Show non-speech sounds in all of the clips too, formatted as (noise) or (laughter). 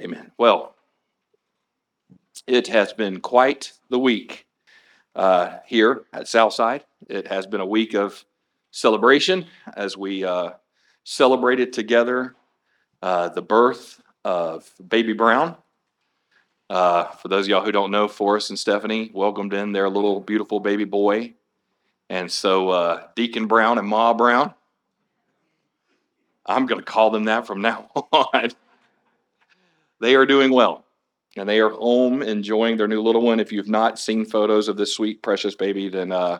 Amen. Well, it has been quite the week uh, here at Southside. It has been a week of celebration as we uh, celebrated together uh, the birth of baby Brown. Uh, for those of y'all who don't know, Forrest and Stephanie welcomed in their little beautiful baby boy. And so uh, Deacon Brown and Ma Brown, I'm going to call them that from now (laughs) on. They are doing well. And they are home enjoying their new little one. If you've not seen photos of this sweet, precious baby, then uh,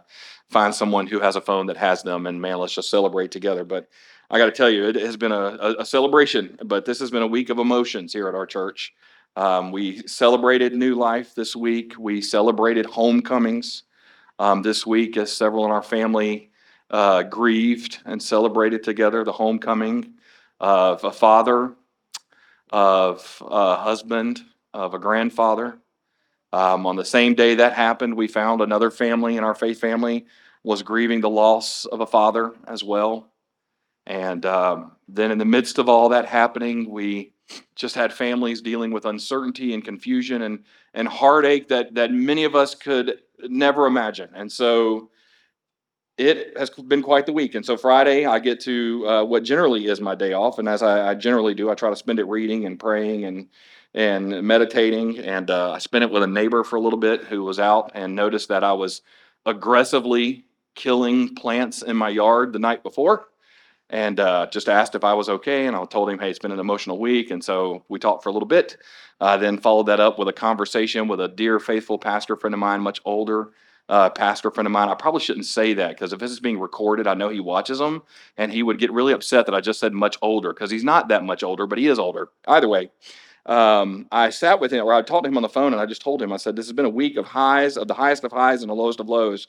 find someone who has a phone that has them. And man, let's just celebrate together. But I got to tell you, it has been a, a, celebration, but this has been a week of emotions here at our church. Um, we celebrated new life this week. We celebrated homecomings um, this week as several in our family uh, grieved and celebrated together the homecoming of a father of a husband, of a grandfather. Um, on the same day that happened, we found another family in our faith family was grieving the loss of a father as well. And um, then, in the midst of all that happening, we just had families dealing with uncertainty and confusion and, and heartache that, that many of us could never imagine. And so, it has been quite the week. And so Friday, I get to uh, what generally is my day off, and as I, I, generally do, I try to spend it reading and praying and and meditating. And uh, I spent it with a neighbor for a little bit who was out and noticed that I was aggressively killing plants in my yard the night before, and uh, just asked if I was okay. And I told him, "Hey, it's been an emotional week," and so we talked for a little bit. Uh, then followed that up with a conversation with a dear, faithful pastor friend of mine, much older uh, pastor friend of mine. I probably shouldn't say that because if this is being recorded, I know he watches them, and he would get really upset that I just said much older because he's not that much older, but he is older. Either way, um, I sat with him, or I talked to him on the phone, and I just told him, I said, "This has been a week of highs, of the highest of highs and the lowest of lows,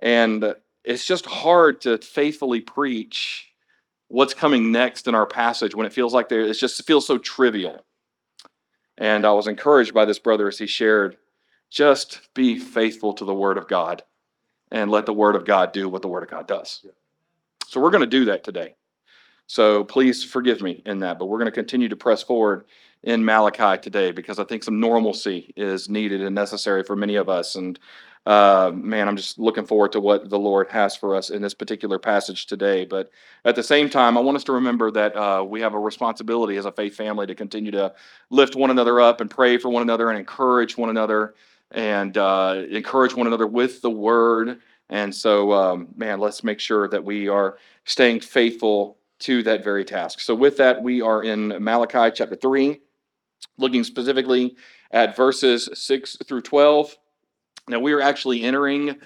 and it's just hard to faithfully preach." What's coming next in our passage when it feels like there, it just feels so trivial. And I was encouraged by this brother as he shared just be faithful to the Word of God and let the Word of God do what the Word of God does. So we're going to do that today. So please forgive me in that, but we're going to continue to press forward in Malachi today because I think some normalcy is needed and necessary for many of us. And uh, man, I'm just looking forward to what the Lord has for us in this particular passage today. But at the same time, I want us to remember that uh, we have a responsibility as a faith family to continue to lift one another up and pray for one another and encourage one another and uh, encourage one another with the word. And so, um, man, let's make sure that we are staying faithful to that very task. So, with that, we are in Malachi chapter 3, looking specifically at verses 6 through 12. Now, we are actually entering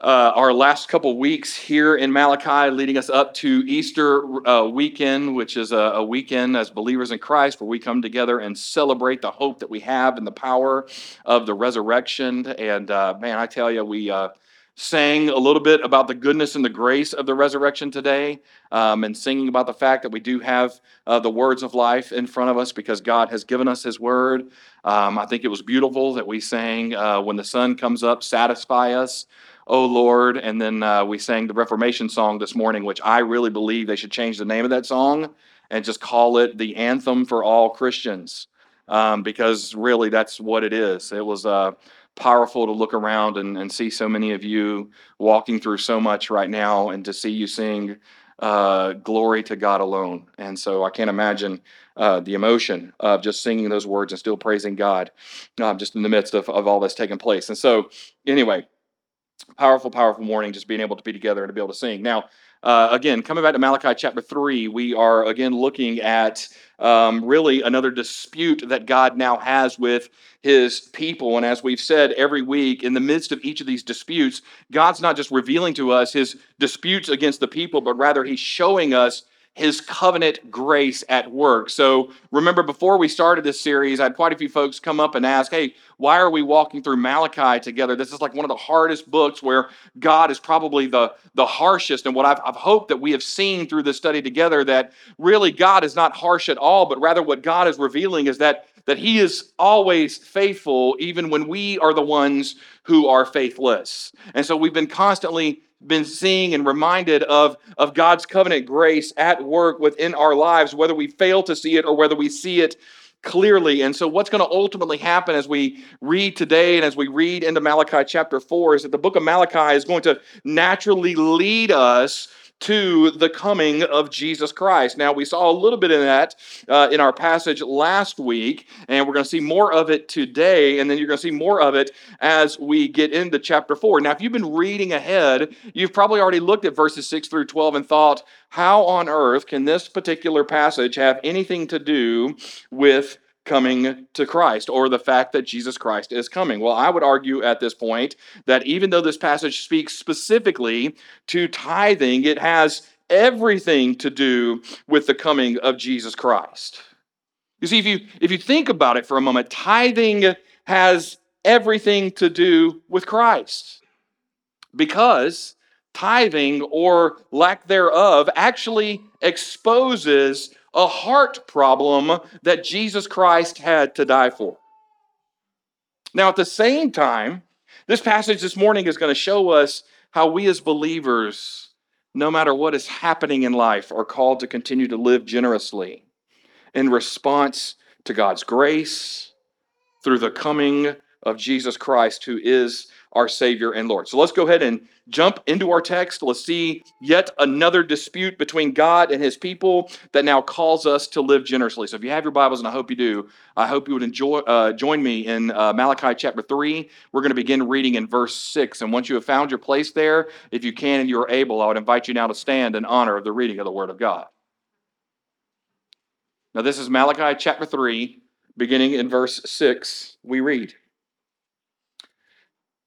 uh, our last couple weeks here in Malachi, leading us up to Easter uh, weekend, which is a, a, weekend as believers in Christ where we come together and celebrate the hope that we have and the power of the resurrection. And uh, man, I tell you, we uh, sang a little bit about the goodness and the grace of the resurrection today, um, and singing about the fact that we do have uh, the words of life in front of us because God has given us His word. Um, I think it was beautiful that we sang, uh, When the sun comes up, satisfy us. Oh Lord. And then uh, we sang the Reformation song this morning, which I really believe they should change the name of that song and just call it the anthem for all Christians. Um, because really that's what it is. It was uh, powerful to look around and, and see so many of you walking through so much right now and to see you sing uh, glory to God alone. And so I can't imagine uh, the emotion of just singing those words and still praising God uh, just in the midst of, of all that's taking place. And so, anyway, powerful, powerful morning, just being able to be together and to be able to sing. Now, uh, again, coming back to Malachi chapter 3, we are again looking at um, really another dispute that God now has with his people. And as we've said every week, in the midst of each of these disputes, God's not just revealing to us his disputes against the people, but rather he's showing us his covenant grace at work. So remember, before we started this series, I had quite a few folks come up and ask, hey, why are we walking through Malachi together? This is like one of the hardest books where God is probably the, the harshest. And what I've, I've hoped that we have seen through this study together that really God is not harsh at all, but rather what God is revealing is that, that He is always faithful, even when we are the ones who are faithless. And so we've been constantly been seeing and reminded of, of God's covenant grace at work within our lives, whether we fail to see it or whether we see it clearly. And so, what's going to ultimately happen as we read today and as we read into Malachi chapter 4 is that the book of Malachi is going to naturally lead us to the coming of Jesus Christ. Now, we saw a little bit of that uh, in our passage last week, and we're going to see more of it today, and then you're going to see more of it as we get into chapter 4. Now, if you've been reading ahead, you've probably already looked at verses 6 through 12 and thought, how on earth can this particular passage have anything to do with coming to Christ or the fact that Jesus Christ is coming. Well, I would argue at this point that even though this passage speaks specifically to tithing, it has everything to do with the coming of Jesus Christ. You see, if you if you think about it for a moment, tithing has everything to do with Christ. Because tithing or lack thereof actually exposes a heart problem that Jesus Christ had to die for. Now, at the same time, this passage this morning is going to show us how we as believers, no matter what is happening in life, are called to continue to live generously in response to God's grace through the coming of Jesus Christ, who is our Savior and Lord. So let's go ahead and jump into our text. Let's see yet another dispute between God and his people that now calls us to live generously. So if you have your Bibles, and I hope you do, I hope you would enjoy uh, join me in uh, Malachi chapter 3. We're going to begin reading in verse 6. And once you have found your place there, if you can and you are able, I would invite you now to stand in honor of the reading of the Word of God. Now, this is Malachi chapter 3, beginning in verse 6. We read.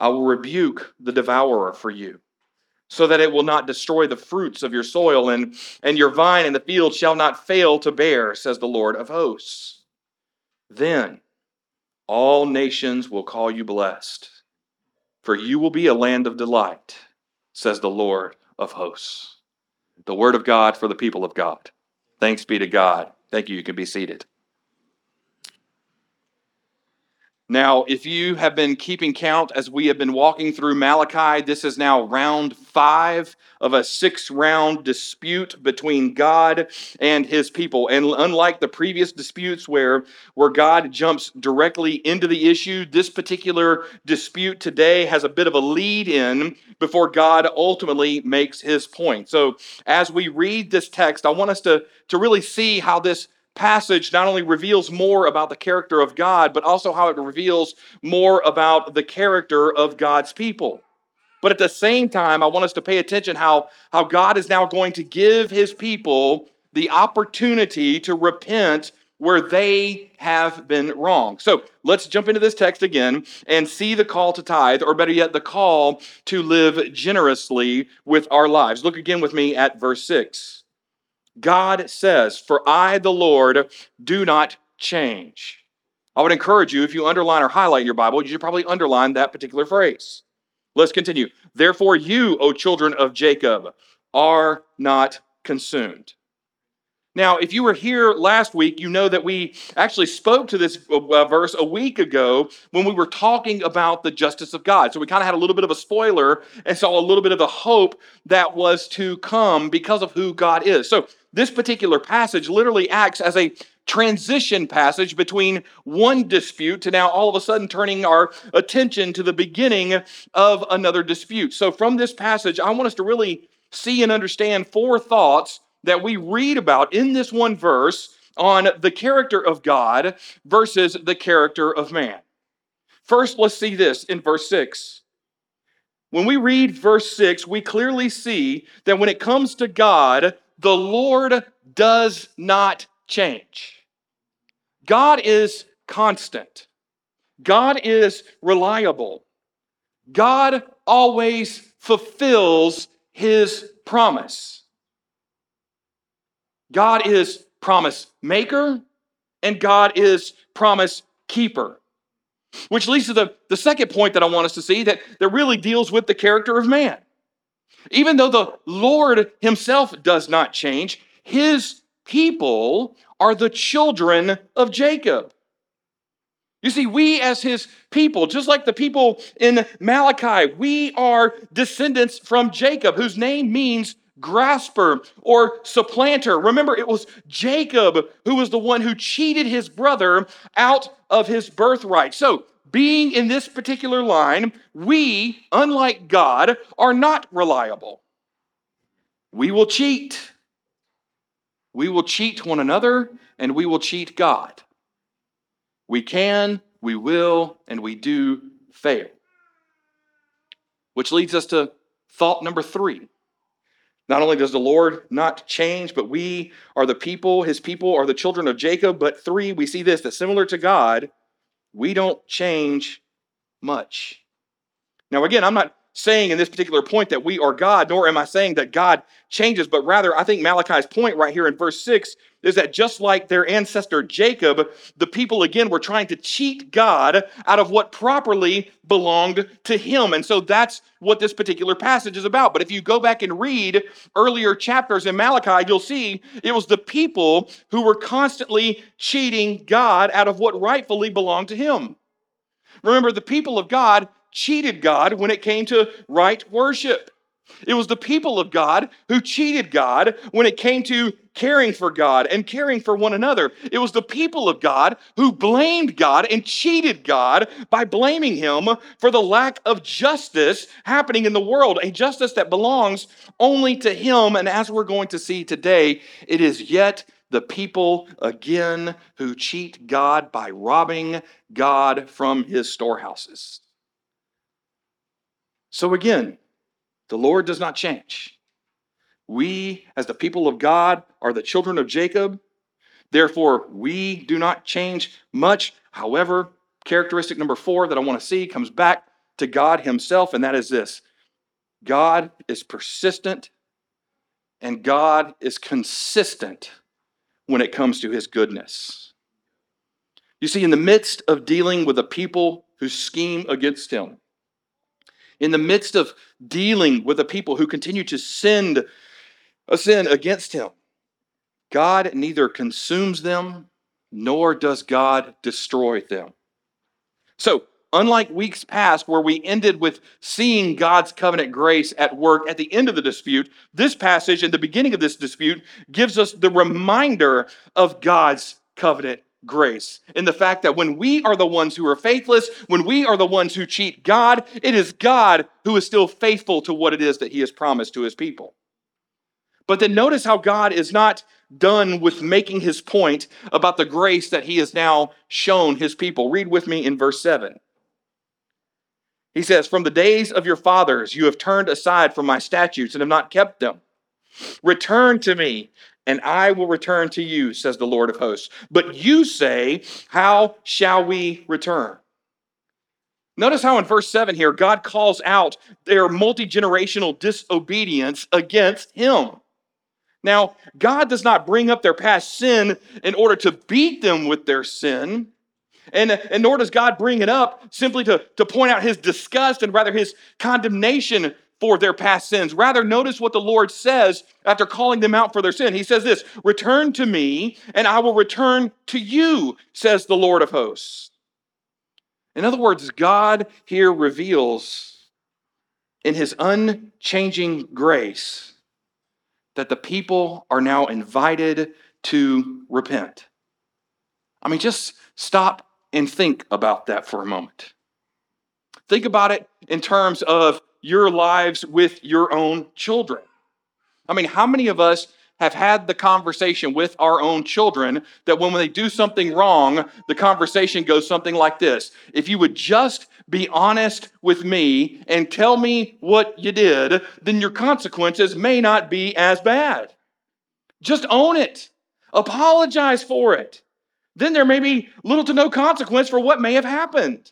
I will rebuke the devourer for you, so that it will not destroy the fruits of your soil, and, and your vine in the field shall not fail to bear, says the Lord of hosts. Then all nations will call you blessed, for you will be a land of delight, says the Lord of hosts. The word of God for the people of God. Thanks be to God. Thank you. You can be seated. Now, if you have been keeping count as we have been walking through Malachi, this is now round five of a six round dispute between God and his people. And unlike the previous disputes where, where God jumps directly into the issue, this particular dispute today has a bit of a lead in before God ultimately makes his point. So, as we read this text, I want us to, to really see how this passage not only reveals more about the character of God, but also how it reveals more about the character of God's people. But at the same time, I want us to pay attention how, how God is now going to give his people the opportunity to repent where they have been wrong. So let's jump into this text again and see the call to tithe, or better yet, the call to live generously with our lives. Look again with me at verse 6. God says, For I, the Lord, do not change. I would encourage you, if you underline or highlight your Bible, you should probably underline that particular phrase. Let's continue. Therefore, you, O children of Jacob, are not consumed. Now, if you were here last week, you know that we actually spoke to this uh, verse a week ago when we were talking about the justice of God. So we kind of had a little bit of a spoiler and saw a little bit of the hope that was to come because of who God is. So this particular passage literally acts as a transition passage between one dispute to now all of a sudden turning our attention to the beginning of another dispute. So, from this passage, I want us to really see and understand four thoughts that we read about in this one verse on the character of God versus the character of man. First, let's see this in verse 6. When we read verse 6, we clearly see that when it comes to God, the Lord does not change. God is constant. God is reliable. God always fulfills his promise. God is promise maker and God is promise keeper. Which leads to the, the second point that I want us to see that, that really deals with the character of man. Even though the Lord himself does not change, his people are the children of Jacob. You see, we as his people, just like the people in Malachi, we are descendants from Jacob, whose name means grasper or supplanter. Remember, it was Jacob who was the one who cheated his brother out of his birthright. So, being in this particular line, we, unlike God, are not reliable. We will cheat. We will cheat one another and we will cheat God. We can, we will, and we do fail. Which leads us to thought number three not only does the Lord not change, but we are the people, his people are the children of Jacob. But three, we see this that similar to God, we don't change much. Now, again, I'm not saying in this particular point that we are God, nor am I saying that God changes, but rather I think Malachi's point right here in verse 6 is that just like their ancestor Jacob, the people again were trying to cheat God out of what properly belonged to him. And so that's what this particular passage is about. But if you go back and read earlier chapters in Malachi, you'll see it was the people who were constantly cheating God out of what rightfully belonged to him. Remember, the people of God cheated God when it came to right worship. It was the people of God who cheated God when it came to caring for God and caring for one another. It was the people of God who blamed God and cheated God by blaming Him for the lack of justice happening in the world, a justice that belongs only to Him. And as we're going to see today, it is yet the people again who cheat God by robbing God from His storehouses. So again, the Lord does not change. We, as the people of God, are the children of Jacob. Therefore, we do not change much. However, characteristic number four that I want to see comes back to God Himself, and that is this God is persistent and God is consistent when it comes to His goodness. You see, in the midst of dealing with a people who scheme against Him, in the midst of dealing with the people who continue to sin, a sin against him, God neither consumes them nor does God destroy them. So, unlike weeks past where we ended with seeing God's covenant grace at work at the end of the dispute, this passage in the beginning of this dispute gives us the reminder of God's covenant grace in the fact that when we are the ones who are faithless, when we are the ones who cheat God, it is God who is still faithful to what it is that He has promised to His people. But then notice how God is not done with making His point about the grace that He has now shown His people. Read with me in verse 7. He says, From the days of your fathers you have turned aside from my statutes and have not kept them. Return to me, and I will return to you, says the Lord of hosts. But you say, How shall we return? Notice how in verse 7 here, God calls out their multi generational disobedience against Him. Now, God does not bring up their past sin in order to beat them with their sin. And, and nor does God bring it up simply to, to point out his disgust and rather his condemnation for their past sins. Rather, notice what the Lord says after calling them out for their sin. He says this Return to me, and I will return to you, says the Lord of hosts. In other words, God here reveals in his unchanging grace that the people are now invited to repent. I mean, just stop and think about that for a moment. Think about it in terms of your lives with your own children. I mean, how many of us have had the conversation with our own children that when they do something wrong, the conversation goes something like this If you would just be honest with me and tell me what you did, then your consequences may not be as bad. Just own it, apologize for it. Then there may be little to no consequence for what may have happened.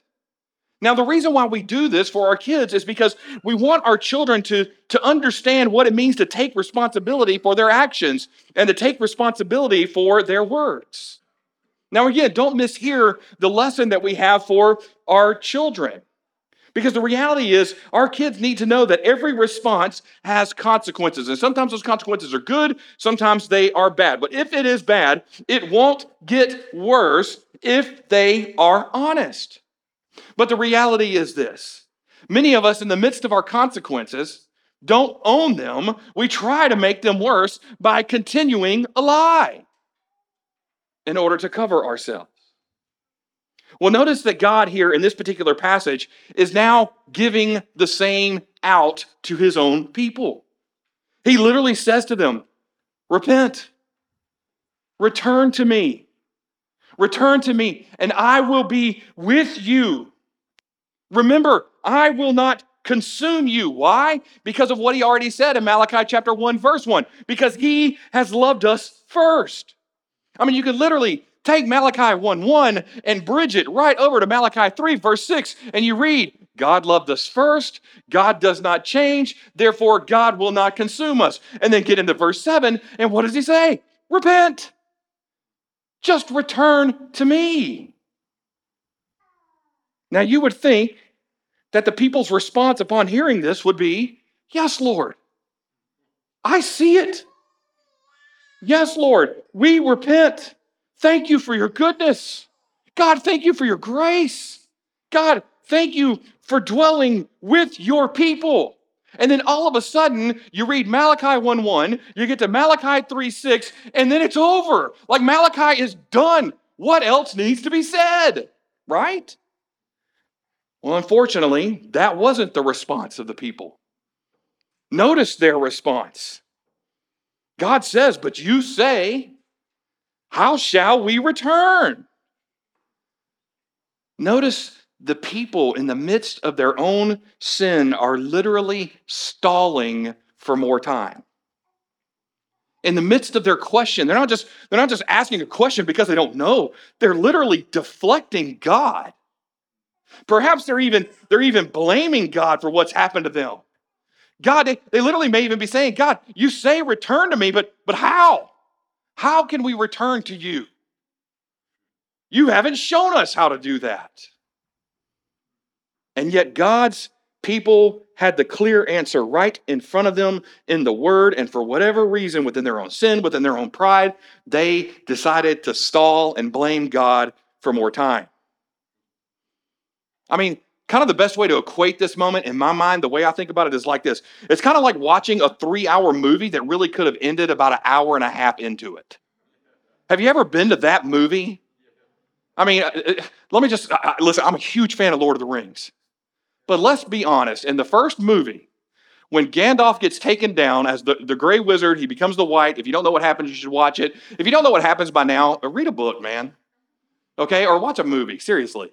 Now, the reason why we do this for our kids is because we want our children to, to understand what it means to take responsibility for their actions and to take responsibility for their words. Now, again, don't mishear the lesson that we have for our children. Because the reality is, our kids need to know that every response has consequences. And sometimes those consequences are good, sometimes they are bad. But if it is bad, it won't get worse if they are honest. But the reality is this many of us, in the midst of our consequences, don't own them. We try to make them worse by continuing a lie in order to cover ourselves. Well, notice that God here in this particular passage is now giving the same out to his own people. He literally says to them, Repent, return to me, return to me, and I will be with you Remember, I will not consume you. Why? Because of what he already said in Malachi chapter 1, verse 1. Because he has loved us first. I mean, you could literally take Malachi 1 1 and bridge it right over to Malachi 3, verse 6, and you read, God loved us first. God does not change. Therefore, God will not consume us. And then get into verse 7, and what does he say? Repent. Just return to me. Now, you would think that the people's response upon hearing this would be, Yes, Lord. I see it. Yes, Lord. We repent. Thank you for your goodness. God, thank you for your grace. God, thank you for dwelling with your people. And then all of a sudden, you read Malachi 1 1, you get to Malachi 3 6, and then it's over. Like Malachi is done. What else needs to be said? Right? Well, unfortunately, that wasn't the response of the people. Notice their response. God says, But you say, How shall we return? Notice the people in the midst of their own sin are literally stalling for more time. In the midst of their question, they're not just, they're not just asking a question because they don't know, they're literally deflecting God. Perhaps they're even, they're even blaming God for what's happened to them. God, they, they literally may even be saying, God, you say return to me, but, but how? How can we return to you? You haven't shown us how to do that. And yet, God's people had the clear answer right in front of them in the Word, and for whatever reason, within their own sin, within their own pride, they decided to stall and blame God for more time. I mean, kind of the best way to equate this moment in my mind, the way I think about it is like this it's kind of like watching a three hour movie that really could have ended about an hour and a half into it. Have you ever been to that movie? I mean, uh, uh, let me just listen, I'm a huge fan of Lord of the Rings. But let's be honest, in the first movie, when Gandalf gets taken down as the, the gray wizard, he becomes the white. If you don't know what happens, you should watch it. If you don't know what happens by now, uh, read a book, man. Okay? Or watch a movie, seriously.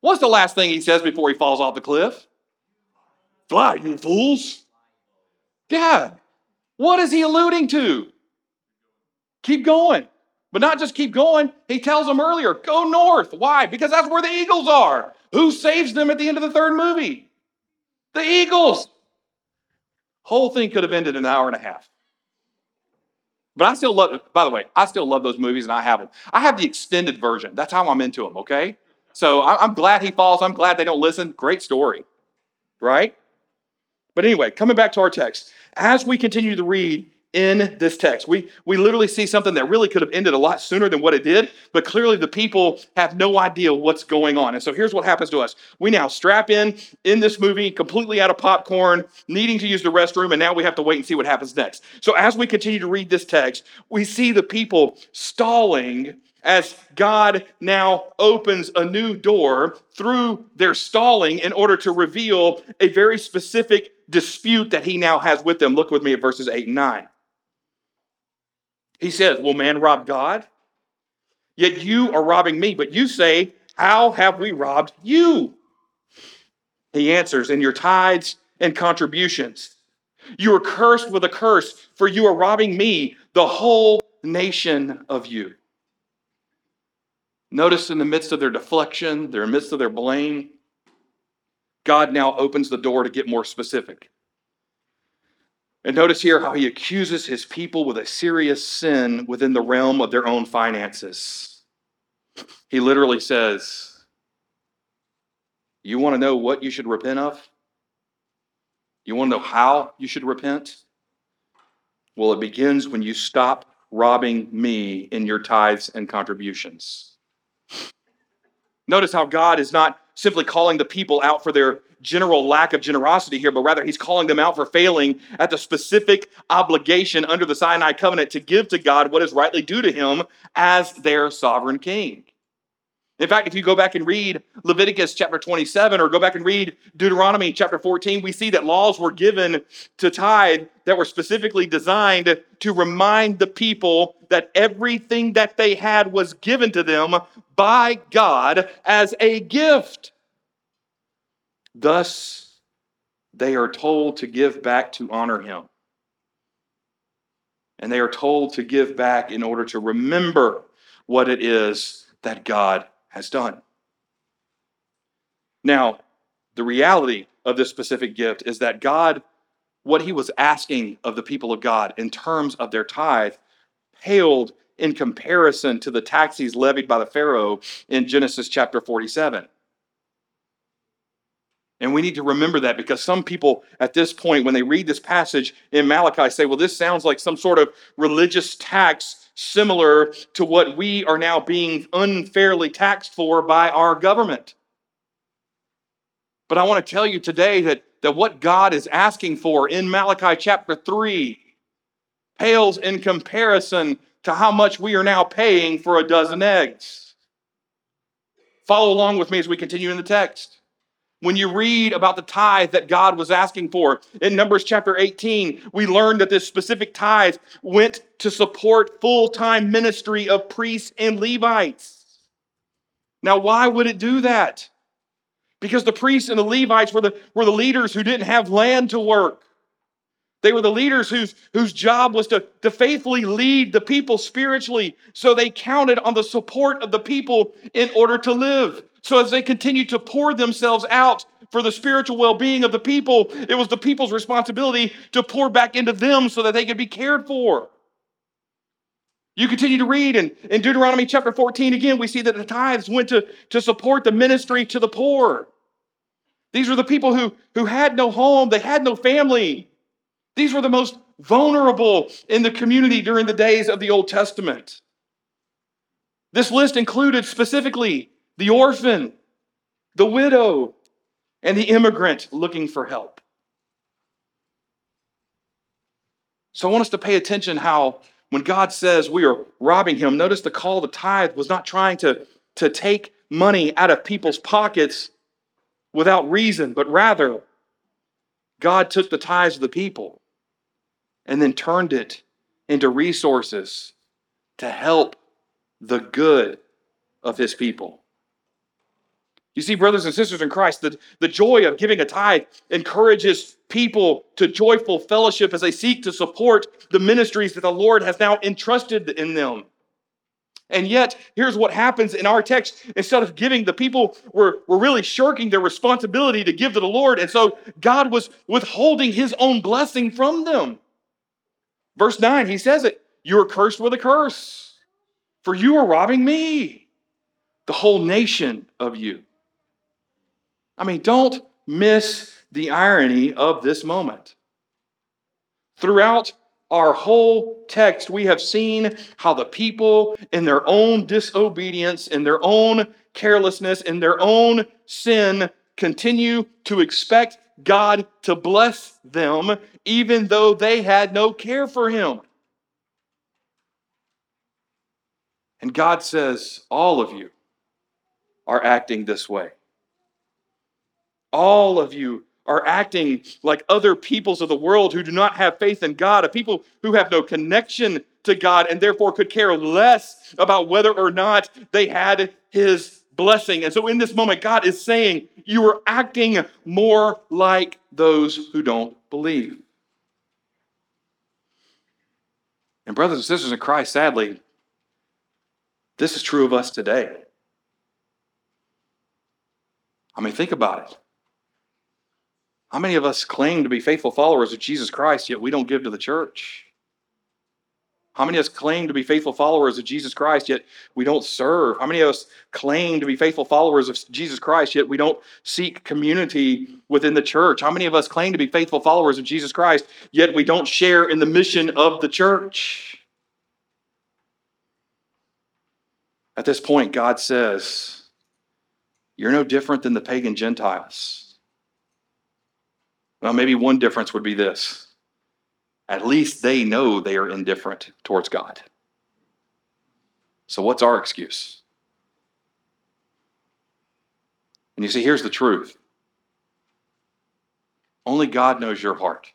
What's the last thing he says before he falls off the cliff? Fly, you fools. Yeah. What is he alluding to? Keep going. But not just keep going. He tells them earlier, go north. Why? Because that's where the eagles are. Who saves them at the end of the third movie? The eagles. Whole thing could have ended in an hour and a half. But I still love, by the way, I still love those movies and I have them. I have the extended version. That's how I'm into them, okay? So I'm glad he falls. I'm glad they don't listen. Great story, right? But anyway, coming back to our text, as we continue to read in this text, we, we literally see something that really could have ended a lot sooner than what it did, but clearly the people have no idea what's going on. And so here's what happens to us. We now strap in in this movie, completely out of popcorn, needing to use the restroom, and now we have to wait and see what happens next. So as we continue to read this text, we see the people stalling as God now opens a new door through their stalling in order to reveal a very specific dispute that he now has with them. Look with me at verses 8 and 9. He says, Will man rob God? Yet you are robbing me. But you say, How have we robbed you? He answers, In your tithes and contributions. You are cursed with a curse, for you are robbing me, the whole nation of you. Notice in the midst of their deflection, their midst of their blame, God now opens the door to get more specific. And notice here how he accuses his people with a serious sin within the realm of their own finances. He literally says, You want to know what you should repent of? You want to know how you should repent? Well, it begins when you stop robbing me in your tithes and contributions. Notice how God is not simply calling the people out for their general lack of generosity here, but rather he's calling them out for failing at the specific obligation under the Sinai covenant to give to God what is rightly due to him as their sovereign king. In fact, if you go back and read Leviticus chapter 27 or go back and read Deuteronomy chapter 14, we see that laws were given to tithe that were specifically designed to remind the people that everything that they had was given to them by God as a gift. Thus, they are told to give back to honor Him. And they are told to give back in order to remember what it is that God has done. Now, the reality of this specific gift is that God, what he was asking of the people of God in terms of their tithe, paled in comparison to the taxes levied by the Pharaoh in Genesis chapter 47. And we need to remember that because some people at this point, when they read this passage in Malachi, say, well, this sounds like some sort of religious tax similar to what we are now being unfairly taxed for by our government. But I want to tell you today that, that what God is asking for in Malachi chapter 3 pales in comparison to how much we are now paying for a dozen eggs. Follow along with me as we continue in the text. When you read about the tithe that God was asking for in Numbers chapter 18, we learned that this specific tithe went to support full time ministry of priests and Levites. Now, why would it do that? Because the priests and the Levites were the, were the leaders who didn't have land to work. They were the leaders whose, whose job was to, to faithfully lead the people spiritually. So they counted on the support of the people in order to live. So as they continued to pour themselves out for the spiritual well being of the people, it was the people's responsibility to pour back into them so that they could be cared for. You continue to read, and in Deuteronomy chapter 14, again, we see that the tithes went to, to support the ministry to the poor. These were the people who, who had no home, they had no family. These were the most vulnerable in the community during the days of the Old Testament. This list included specifically the orphan, the widow, and the immigrant looking for help. So I want us to pay attention how when God says we are robbing him, notice the call to tithe was not trying to, to take money out of people's pockets without reason, but rather God took the tithes of the people and then turned it into resources to help the good of his people. You see, brothers and sisters in Christ, the, the joy of giving a tithe encourages people to joyful fellowship as they seek to support the ministries that the Lord has now entrusted in them. And yet, here's what happens in our text. Instead of giving, the people were, were really shirking their responsibility to give to the Lord. And so God was withholding his own blessing from them. Verse 9, he says it You are cursed with a curse, for you are robbing me, the whole nation of you. I mean, don't miss the irony of this moment. Throughout our whole text, we have seen how the people, in their own disobedience, in their own carelessness, in their own sin, continue to expect God to bless them, even though they had no care for Him. And God says, All of you are acting this way. All of you are acting like other peoples of the world who do not have faith in God, a people who have no connection to God and therefore could care less about whether or not they had his blessing. And so in this moment, God is saying, You are acting more like those who don't believe. And, brothers and sisters in Christ, sadly, this is true of us today. I mean, think about it. How many of us claim to be faithful followers of Jesus Christ, yet we don't give to the church? How many of us claim to be faithful followers of Jesus Christ, yet we don't serve? How many of us claim to be faithful followers of Jesus Christ, yet we don't seek community within the church? How many of us claim to be faithful followers of Jesus Christ, yet we don't share in the mission of the church? At this point, God says, You're no different than the pagan Gentiles. Well, maybe one difference would be this at least they know they are indifferent towards God. So, what's our excuse? And you see, here's the truth only God knows your heart.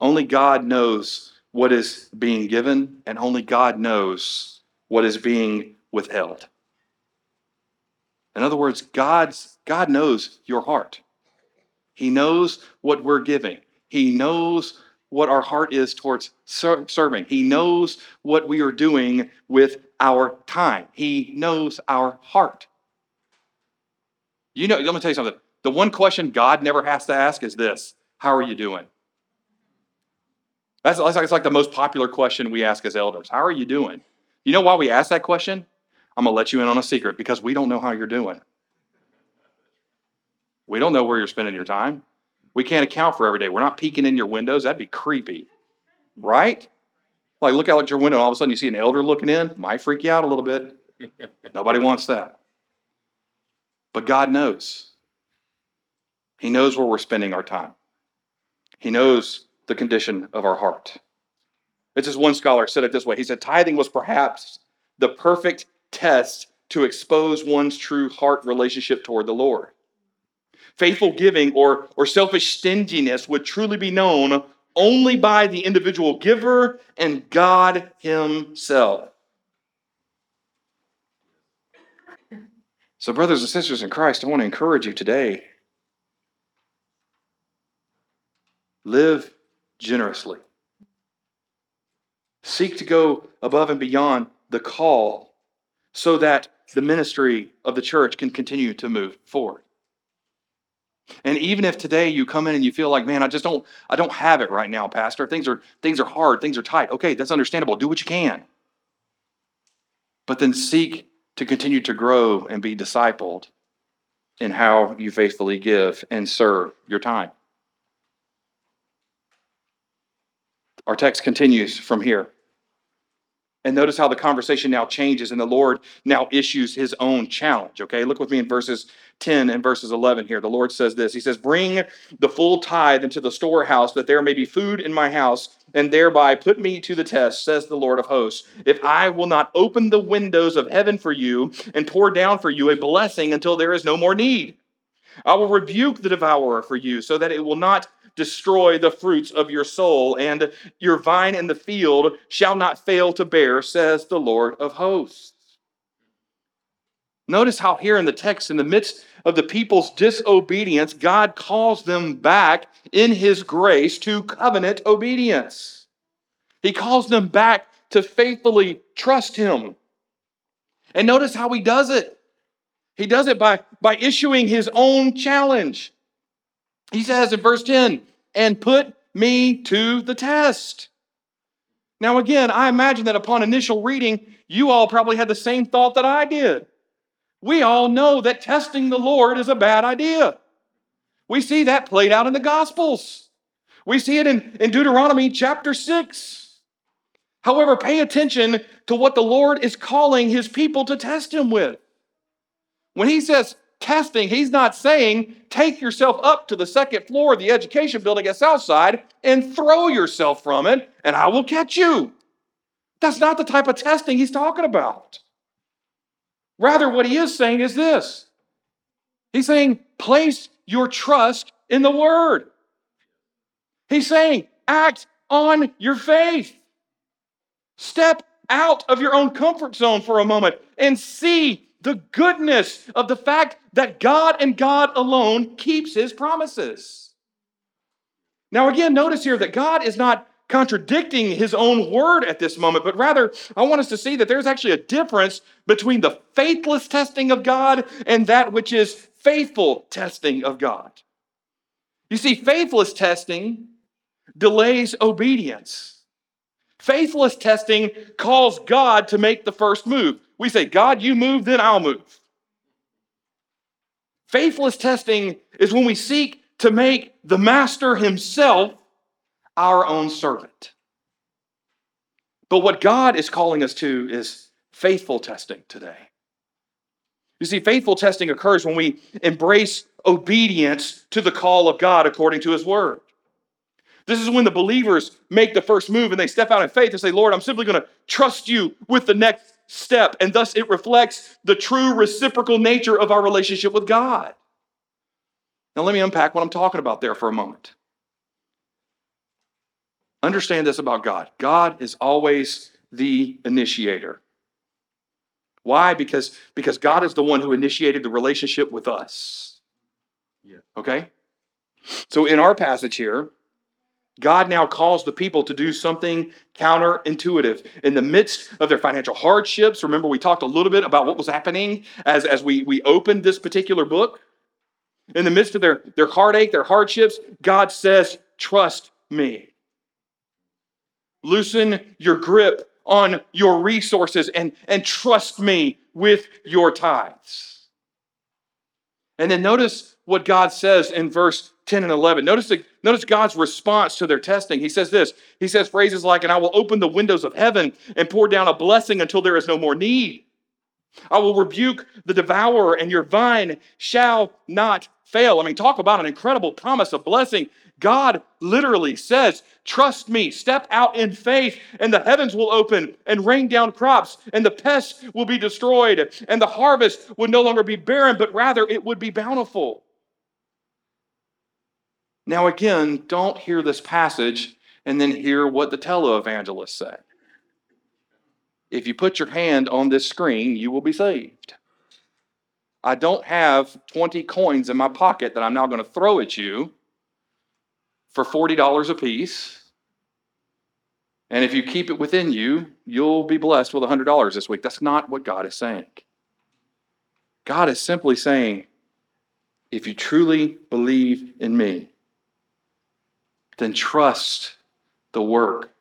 Only God knows what is being given, and only God knows what is being withheld. In other words, God's, God knows your heart. He knows what we're giving. He knows what our heart is towards ser- serving. He knows what we are doing with our time. He knows our heart. You know, let me tell you something. The one question God never has to ask is this How are you doing? That's, that's, like, it's like the most popular question we ask as elders. How are you doing? You know why we ask that question? I'm going to let you in on a secret because we don't know how you're doing. We don't know where you're spending your time. We can't account for every day. We're not peeking in your windows. That'd be creepy, right? Like, look out at your window, and all of a sudden you see an elder looking in. Might freak you out a little bit. (laughs) Nobody wants that. But God knows. He knows where we're spending our time, He knows the condition of our heart. It's just one scholar said it this way. He said, Tithing was perhaps the perfect test to expose one's true heart relationship toward the Lord. Faithful giving or, or selfish stinginess would truly be known only by the individual giver and God Himself. So, brothers and sisters in Christ, I want to encourage you today live generously. Seek to go above and beyond the call so that the ministry of the church can continue to move forward. And even if today you come in and you feel like, man, I just don't, I don't have it right now, Pastor. Things are things are hard, things are tight. Okay, that's understandable. Do what you can. But then seek to continue to grow and be discipled in how you faithfully give and serve your time. Our text continues from here. And notice how the conversation now changes and the Lord now issues his own challenge. Okay, look with me in verses 10 and verses 11 here. The Lord says this He says, Bring the full tithe into the storehouse, that there may be food in my house, and thereby put me to the test, says the Lord of hosts. If I will not open the windows of heaven for you and pour down for you a blessing until there is no more need. I will rebuke the devourer for you, so that it will not destroy the fruits of your soul, and your vine in the field shall not fail to bear, says the Lord of hosts. Notice how, here in the text, in the midst of the people's disobedience, God calls them back in His grace to covenant obedience. He calls them back to faithfully trust Him. And notice how He does it. He does it by, by issuing His own challenge. He says in verse 10, and put me to the test. Now, again, I imagine that upon initial reading, you all probably had the same thought that I did. We all know that testing the Lord is a bad idea. We see that played out in the Gospels. We see it in, in Deuteronomy chapter 6. However, pay attention to what the Lord is calling his people to test him with. When he says, testing, he's not saying take yourself up to the second floor of the education building at Southside and throw yourself from it, and I will catch you. That's not the type of testing he's talking about. Rather, what he is saying is this He's saying, place your trust in the word. He's saying, act on your faith. Step out of your own comfort zone for a moment and see the goodness of the fact that God and God alone keeps his promises. Now, again, notice here that God is not contradicting his own word at this moment, but rather, I want us to see that there's actually a difference between the faithless testing of God and that which is faithful testing of God. You see, faithless testing delays obedience. Faithless testing calls God to make the first move. We say, God, you move, then I'll move. Faithless testing is when we seek to make the master himself our own servant. But what God is calling us to is faithful testing today. You see, faithful testing occurs when we embrace obedience to the call of God according to his word. This is when the believers make the first move and they step out in faith and say, Lord, I'm simply going to trust you with the next step. And thus it reflects the true reciprocal nature of our relationship with God. Now, let me unpack what I'm talking about there for a moment. Understand this about God God is always the initiator. Why? Because, because God is the one who initiated the relationship with us. Yeah. Okay? So in our passage here, God now calls the people to do something counterintuitive. In the midst of their financial hardships, remember we talked a little bit about what was happening as, as we, we opened this particular book. In the midst of their, their heartache, their hardships, God says, Trust me. Loosen your grip on your resources and, and trust me with your tithes. And then notice what God says in verse 10 and 11. Notice, the, notice God's response to their testing. He says this He says phrases like, And I will open the windows of heaven and pour down a blessing until there is no more need. I will rebuke the devourer, and your vine shall not fail. I mean, talk about an incredible promise of blessing. God literally says, Trust me, step out in faith, and the heavens will open and rain down crops, and the pests will be destroyed, and the harvest would no longer be barren, but rather it would be bountiful. Now, again, don't hear this passage and then hear what the televangelist said. If you put your hand on this screen, you will be saved. I don't have 20 coins in my pocket that I'm now going to throw at you for $40 a piece. And if you keep it within you, you'll be blessed with $100 this week. That's not what God is saying. God is simply saying, if you truly believe in me, then trust the work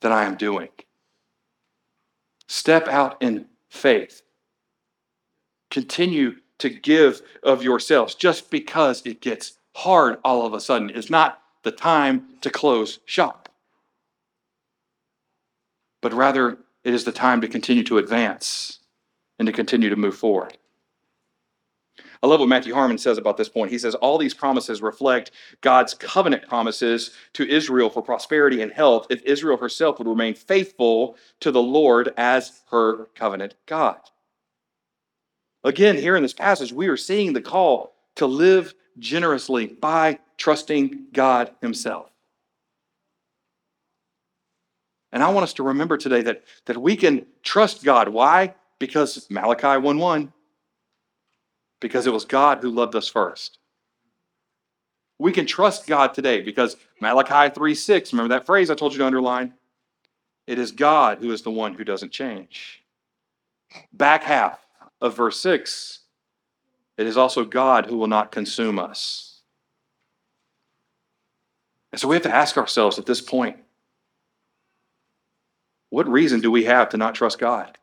that I am doing. Step out in faith. Continue to give of yourselves just because it gets hard all of a sudden is not the time to close shop. But rather, it is the time to continue to advance and to continue to move forward. I love what Matthew Harmon says about this point. He says, All these promises reflect God's covenant promises to Israel for prosperity and health if Israel herself would remain faithful to the Lord as her covenant God. Again, here in this passage, we are seeing the call to live generously by trusting God Himself. And I want us to remember today that, that we can trust God. Why? Because Malachi 1 1. Because it was God who loved us first. We can trust God today because Malachi 3 6, remember that phrase I told you to underline? It is God who is the one who doesn't change. Back half of verse 6, it is also God who will not consume us. And so we have to ask ourselves at this point what reason do we have to not trust God?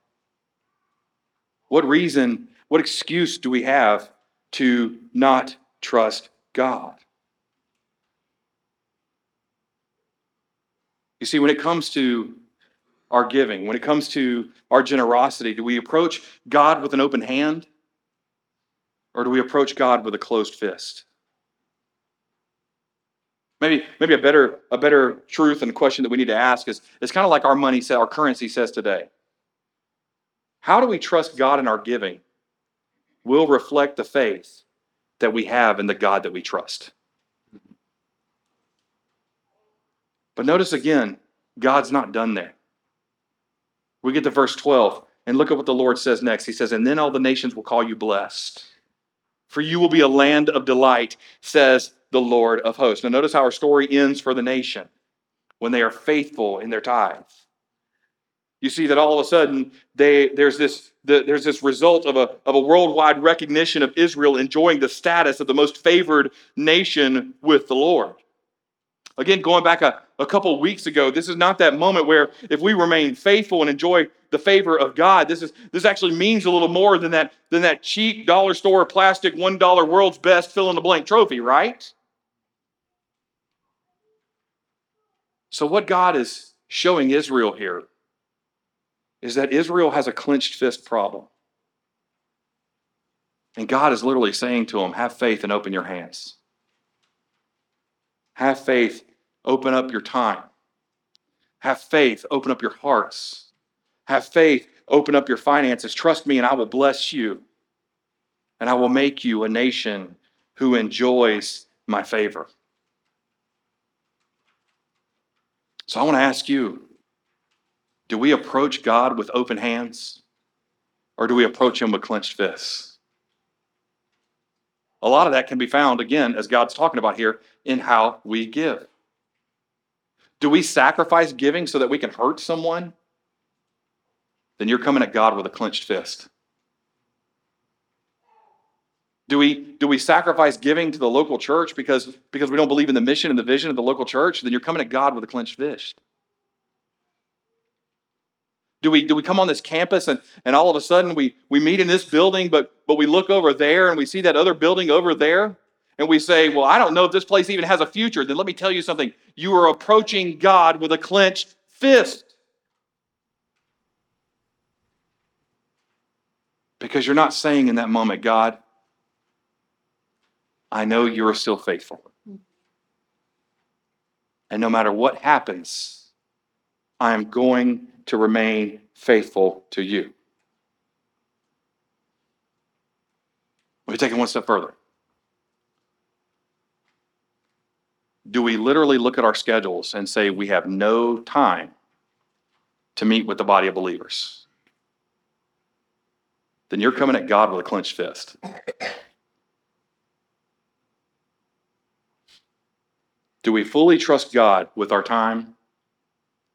What reason, what excuse do we have to not trust God? You see, when it comes to our giving, when it comes to our generosity, do we approach God with an open hand or do we approach God with a closed fist? Maybe, maybe a better, a better truth and question that we need to ask is, it's kind of like our money, our currency says today. How do we trust God in our giving will reflect the faith that we have in the God that we trust. But notice again, God's not done there. We get to verse 12, and look at what the Lord says next. He says, And then all the nations will call you blessed, for you will be a land of delight, says the Lord of hosts. Now, notice how our story ends for the nation when they are faithful in their tithes. You see that all of a sudden they, there's, this, the, there's this result of a, of a worldwide recognition of Israel enjoying the status of the most favored nation with the Lord. Again, going back a, a couple weeks ago, this is not that moment where if we remain faithful and enjoy the favor of God, this is this actually means a little more than that, than that cheap dollar store plastic one dollar world's best fill in the blank trophy, right? So, what God is showing Israel here is that Israel has a clenched fist problem. And God is literally saying to them, Have faith and open your hands. Have faith, open up your time. Have faith, open up your hearts. Have faith, open up your finances. Trust me, and I will bless you. And I will make you a nation who enjoys my favor. So I want to ask you do we approach God with open hands or do we approach Him with clenched fists? A lot of that can be found, again, as God's talking about here, in how we give. Do we sacrifice giving so that we can hurt someone? Then you're coming at God with a clenched fist. Do we, do we sacrifice giving to the local church because, because we don't believe in the mission and the vision of the local church? Then you're coming at God with a clenched fist. Do we, do we come on this campus and, and all of a sudden we, we meet in this building, but, but we look over there and we see that other building over there? And we say, Well, I don't know if this place even has a future. Then let me tell you something. You are approaching God with a clenched fist. Because you're not saying in that moment, God, I know you are still faithful. And no matter what happens, I am going to remain faithful to you. Let me take it one step further. Do we literally look at our schedules and say we have no time to meet with the body of believers? Then you're coming at God with a clenched fist. Do we fully trust God with our time?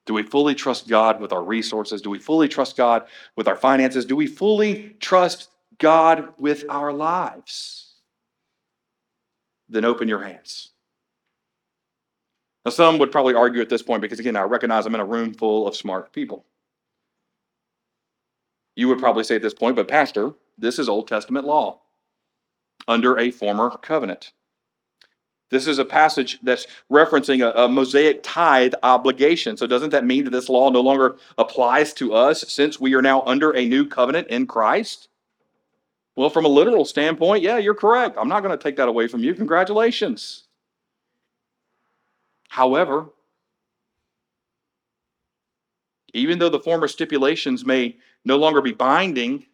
Do we fully trust God with our resources? Do we fully trust God with our finances? Do we fully trust God with our lives? Then open your hands. Now, some would probably argue at this point because, again, I recognize I'm in a room full of smart people. You would probably say at this point, but Pastor, this is Old Testament law under a former covenant. This is a passage that's referencing a, a, Mosaic tithe obligation. So, doesn't that mean that this law no longer applies to us since we are now under a new covenant in Christ? Well, from a literal standpoint, yeah, you're correct. I'm not going to take that away from you. Congratulations. However, even though the former stipulations may no longer be binding,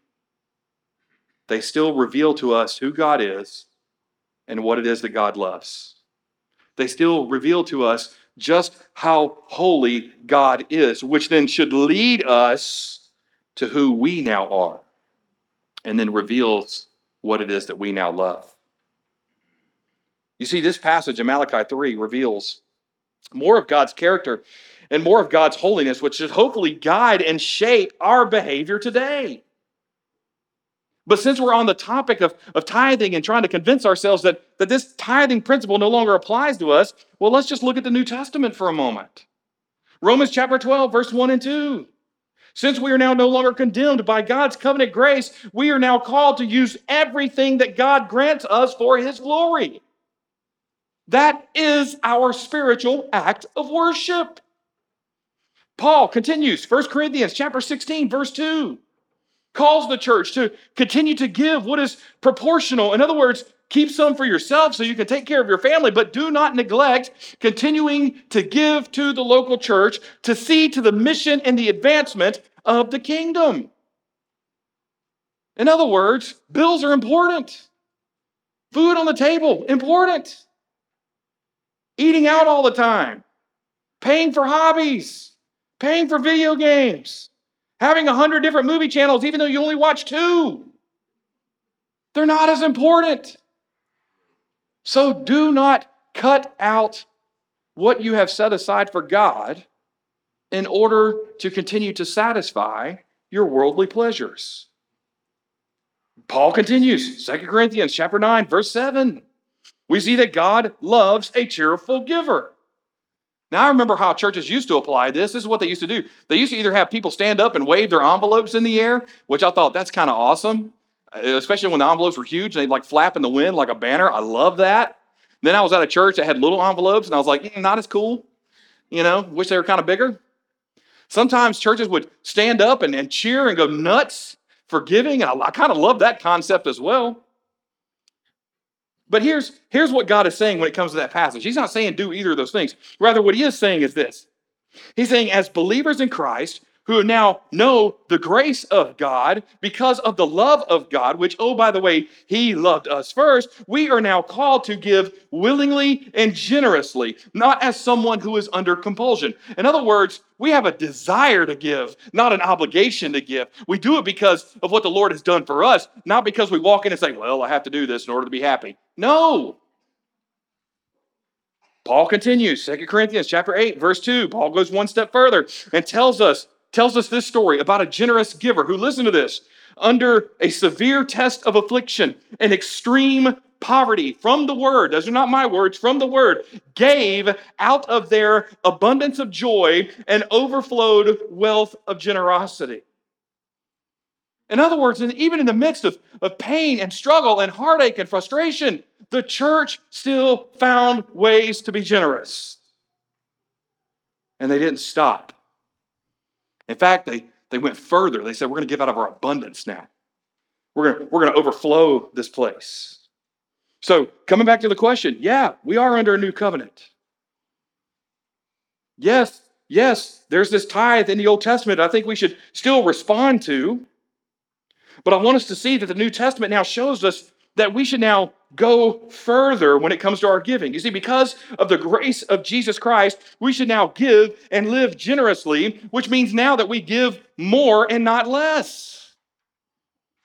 they still reveal to us who God is and what it is that God loves. They still reveal to us just how holy God is, which then should lead us to who we now are, and then reveals what it is that we now love. You see, this passage in Malachi 3 reveals more of God's character and more of God's holiness, which should hopefully guide and shape our behavior today. But since we're on the topic of, of tithing and trying to convince ourselves that, that this tithing principle no longer applies to us, well, let's just look at the New Testament for a moment. Romans chapter 12, verse 1 and 2. Since we are now no longer condemned by God's covenant grace, we are now called to use everything that God grants us for his glory. That is our spiritual act of worship. Paul continues, 1 Corinthians chapter 16, verse 2 calls the church to continue to give what is proportional. In other words, keep some for yourself so you can take care of your family, but do not neglect continuing to give to the local church to see to the mission and the advancement of the kingdom. In other words, bills are important. Food on the table, important. Eating out all the time, paying for hobbies, paying for video games, Having a hundred different movie channels, even though you only watch two. They're not as important. So do not cut out what you have set aside for God in order to continue to satisfy your worldly pleasures. Paul continues, 2 Corinthians chapter 9, verse 7. We see that God loves a cheerful giver. Now, I remember how churches used to apply this. This is what they used to do. They used to either have people stand up and wave their envelopes in the air, which I thought that's kind of awesome, especially when the envelopes were huge and they'd like flap in the wind like a banner. I love that. Then I was at a church that had little envelopes, and I was like, mm, not as cool. You know, wish they were kind of bigger. Sometimes churches would stand up and, and cheer and go nuts for giving, and I, I kind of love that concept as well. But here's, here's what God is saying when it comes to that passage. He's not saying do either of those things. Rather, what he is saying is this He's saying, as believers in Christ, who now know the grace of God because of the love of God, which, oh, by the way, He loved us first, we are now called to give willingly and generously, not as someone who is under compulsion. In other words, we have a desire to give, not an obligation to give. We do it because of what the Lord has done for us, not because we walk in and say, well, I have to do this in order to be happy. No. Paul continues, 2 Corinthians chapter 8, verse 2. Paul goes one step further and tells us tells us this story about a generous giver who, listen to this, under a severe test of affliction and extreme poverty from the word, those are not my words, from the word, gave out of their abundance of joy and overflowed wealth of generosity. In other words, even in the midst of, of pain and struggle and heartache and frustration, the church still found ways to be generous. And they didn't stop. In fact, they, they went further. They said, We're going to give out of our abundance now. We're going, we're going to overflow this place. So, coming back to the question, yeah, we are under a new covenant. Yes, yes, there's this tithe in the Old Testament I think we should still respond to. But I want us to see that the New Testament now shows us that we should now go further when it comes to our giving. You see, because of the grace of Jesus Christ, we should now give and live generously, which means now that we give more and not less.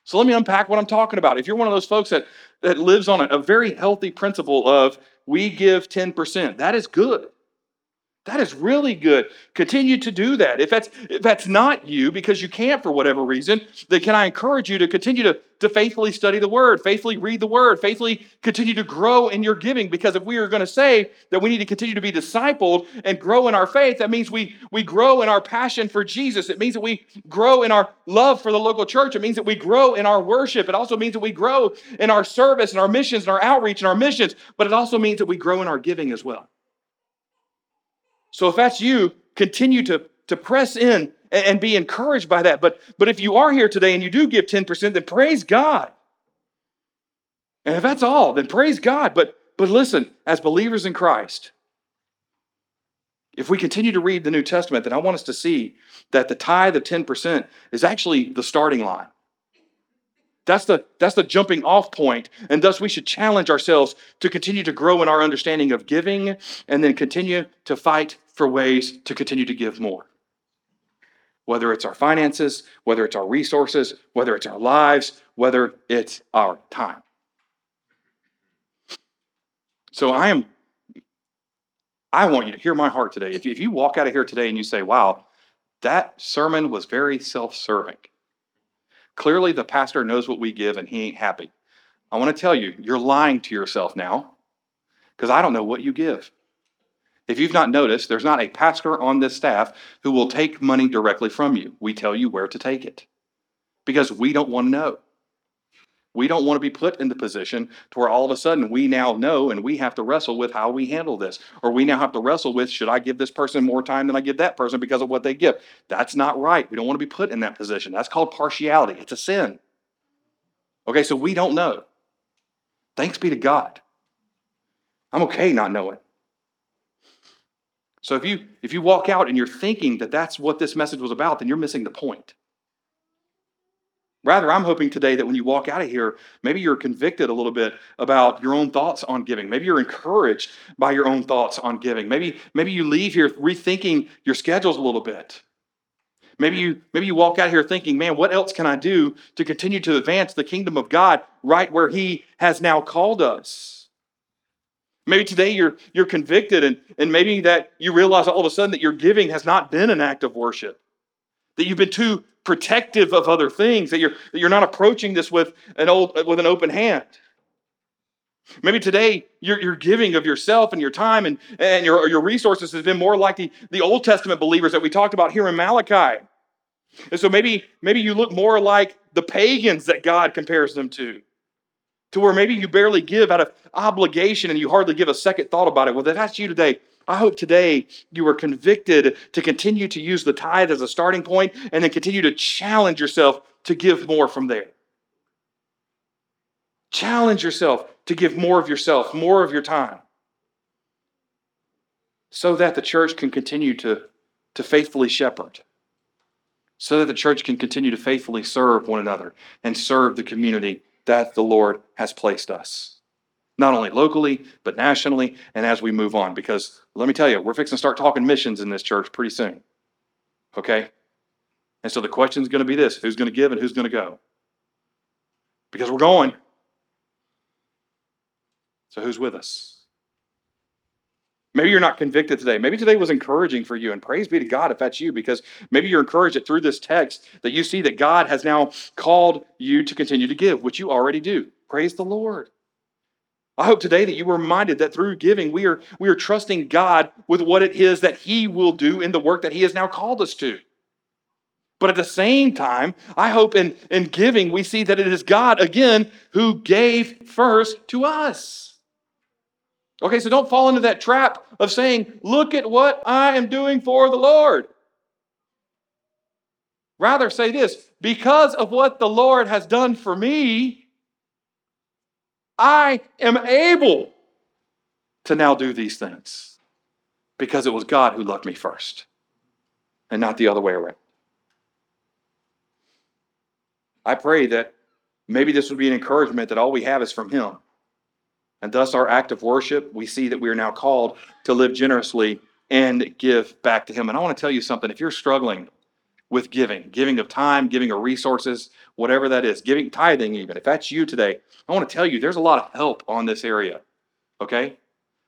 So let me unpack what I'm talking about. If you're one of those folks that, that lives on a, a very healthy principle of we give 10%, that is good. That is really good. Continue to do that. If that's if that's not you because you can't for whatever reason, then can I encourage you to continue to, to faithfully study the word, faithfully read the word, faithfully continue to grow in your giving. Because if we are going to say that we need to continue to be discipled and grow in our faith, that means we we grow in our passion for Jesus. It means that we grow in our love for the local church. It means that we grow in our worship. It also means that we grow in our service and our missions and our outreach and our missions. But it also means that we grow in our giving as well. So if that's you, continue to, to press in and, and be encouraged by that. But, but if you are here today and you do give 10%, then praise God. And if that's all, then praise God. But, but listen, as believers in Christ, if we continue to read the New Testament, then I want us to see that the tithe of 10% is actually the starting line. That's the, that's the jumping off point, and thus we should challenge ourselves to continue to grow in our understanding of giving and then continue to fight for ways to continue to give more. Whether it's our finances, whether it's our resources, whether it's our lives, whether it's our time. So I am, I want you to hear my heart today. If you, if you walk out of here today and you say, wow, that sermon was very self serving Clearly, the pastor knows what we give and he ain't happy. I want to tell you, you're lying to yourself now because I don't know what you give. If you've not noticed, there's not a pastor on this staff who will take money directly from you. We tell you where to take it because we don't want to know. We don't want to be put in the position to where all of a sudden we now know and we have to wrestle with how we handle this. Or we now have to wrestle with should I give this person more time than I give that person because of what they give? That's not right. We don't want to be put in that position. That's called partiality, it's a sin. Okay, so we don't know. Thanks be to God. I'm okay not knowing. So if you if you walk out and you're thinking that that's what this message was about, then you're missing the point. Rather, I'm hoping today that when you walk out of here, maybe you're convicted a little bit about your own thoughts on giving. Maybe you're encouraged by your own thoughts on giving. Maybe, maybe you leave here rethinking your schedules a little bit. Maybe you, maybe you walk out here thinking, man, what else can I do to continue to advance the kingdom of God right where He has now called us? Maybe today you're, you're convicted, and, and maybe that you realize all of a sudden that your giving has not been an act of worship, that you've been too protective of other things, that you're, that you're not approaching this with an, old, with an open hand. Maybe today your, your giving of yourself and your time and, and your, your resources has been more like the, the Old Testament believers that we talked about here in Malachi. And so maybe, maybe you look more like the pagans that God compares them to, to where maybe you barely give out of obligation and you hardly give a second thought about it. Well, if that's you today, I hope today you are convicted to continue to use the tithe as a starting point and then continue to challenge yourself to give more from there. Challenge yourself to give more of yourself, more of your time, so that the church can continue to, to faithfully shepherd, so that the church can continue to faithfully serve one another and serve the community that the Lord has placed us. Not only locally, but nationally, and as we move on. Because let me tell you, we're fixing to start talking missions in this church pretty soon. Okay? And so the question is going to be this who's going to give and who's going to go? Because we're going. So, who's with us? Maybe you're not convicted today. Maybe today was encouraging for you, and praise be to God if that's you, because maybe you're encouraged that through this text that you see that God has now called you to continue to give, which you already do. Praise the Lord. I hope today that you were reminded that through giving, we are, we are trusting God with what it is that He will do in the work that He has now called us to. But at the same time, I hope in, in giving, we see that it is God, again, who gave first to us. Okay, so don't fall into that trap of saying, Look at what I am doing for the Lord. Rather, say this because of what the Lord has done for me, I am able to now do these things because it was God who loved me first and not the other way around. I pray that maybe this would be an encouragement that all we have is from Him and thus, our act of worship, we see that we are now called to live generously and give back to Him. And I want to tell you something if you're struggling with giving, giving of time, giving of resources, whatever that is, giving, tithing, even, if that's you today, I want to tell you there's a lot of help on this area. Okay?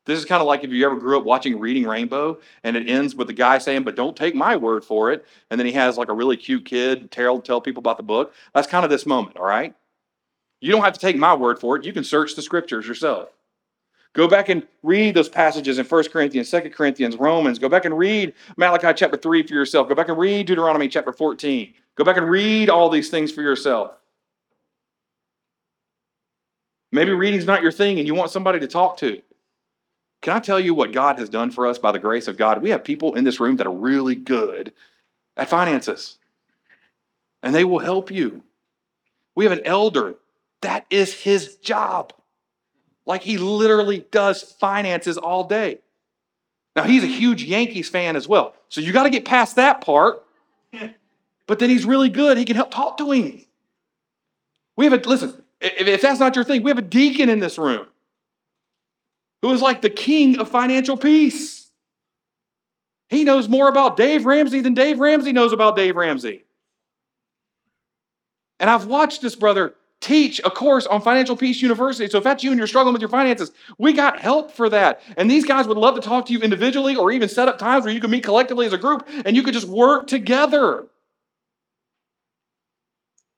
This is kind of like if you ever grew up watching Reading Rainbow and it ends with the guy saying, But don't take my word for it. And then he has like a really cute kid tell, tell people about the book. That's kind of this moment, all right? You don't have to take my word for it. You can search the scriptures yourself. Go back and read those passages in 1 Corinthians, 2 Corinthians, Romans. Go back and read Malachi chapter 3 for yourself. Go back and read Deuteronomy chapter 14. Go back and read all these things for yourself. Maybe reading's not your thing and you want somebody to talk to. Can I tell you what God has done for us by the grace of God? We have people in this room that are really good at finances, and they will help you. We have an elder that is his job. Like he literally does finances all day. Now, he's a huge Yankees fan as well. So you got to get past that part. But then he's really good. He can help talk to him. We have a, listen, if, if that's not your thing, we have a deacon in this room who is like the king of financial peace. He knows more about Dave Ramsey than Dave Ramsey knows about Dave Ramsey. And I've watched this brother teach a course on Financial Peace University. So if that's you and you're struggling with your finances, we got help for that. And these guys would love to talk to you individually or even set up times where you can meet collectively as a group and you could just work together.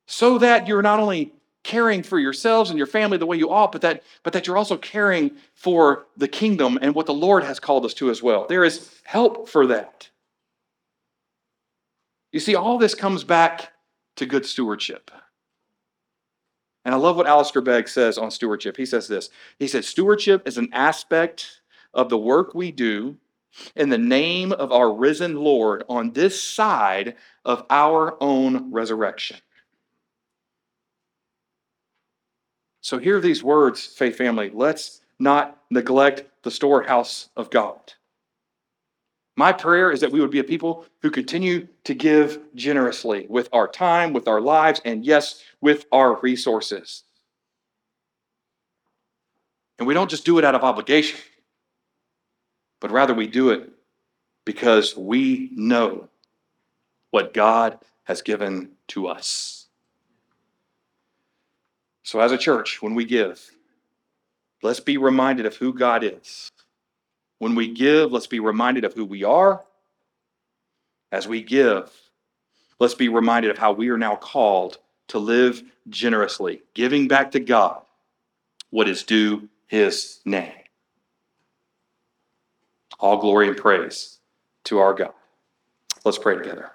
So that you're not only caring for yourselves and your family the way you ought, but that, but that you're also caring for the kingdom and what the Lord has called us to as well. There is help for that. You see, all this comes back to good stewardship. And I love what Alistair Begg says on stewardship. He says this He says, Stewardship is an aspect of the work we do in the name of our risen Lord on this side of our own resurrection. So, hear these words, faith family. Let's not neglect the storehouse of God. My prayer is that we would be a people who continue to give generously with our time, with our lives, and yes, with our resources. And we don't just do it out of obligation, but rather we do it because we know what God has given to us. So, as a church, when we give, let's be reminded of who God is. When we give, let's be reminded of who we are. As we give, let's be reminded of how we are now called to live generously, giving back to God what is due his name. All glory and praise to our God. Let's pray together.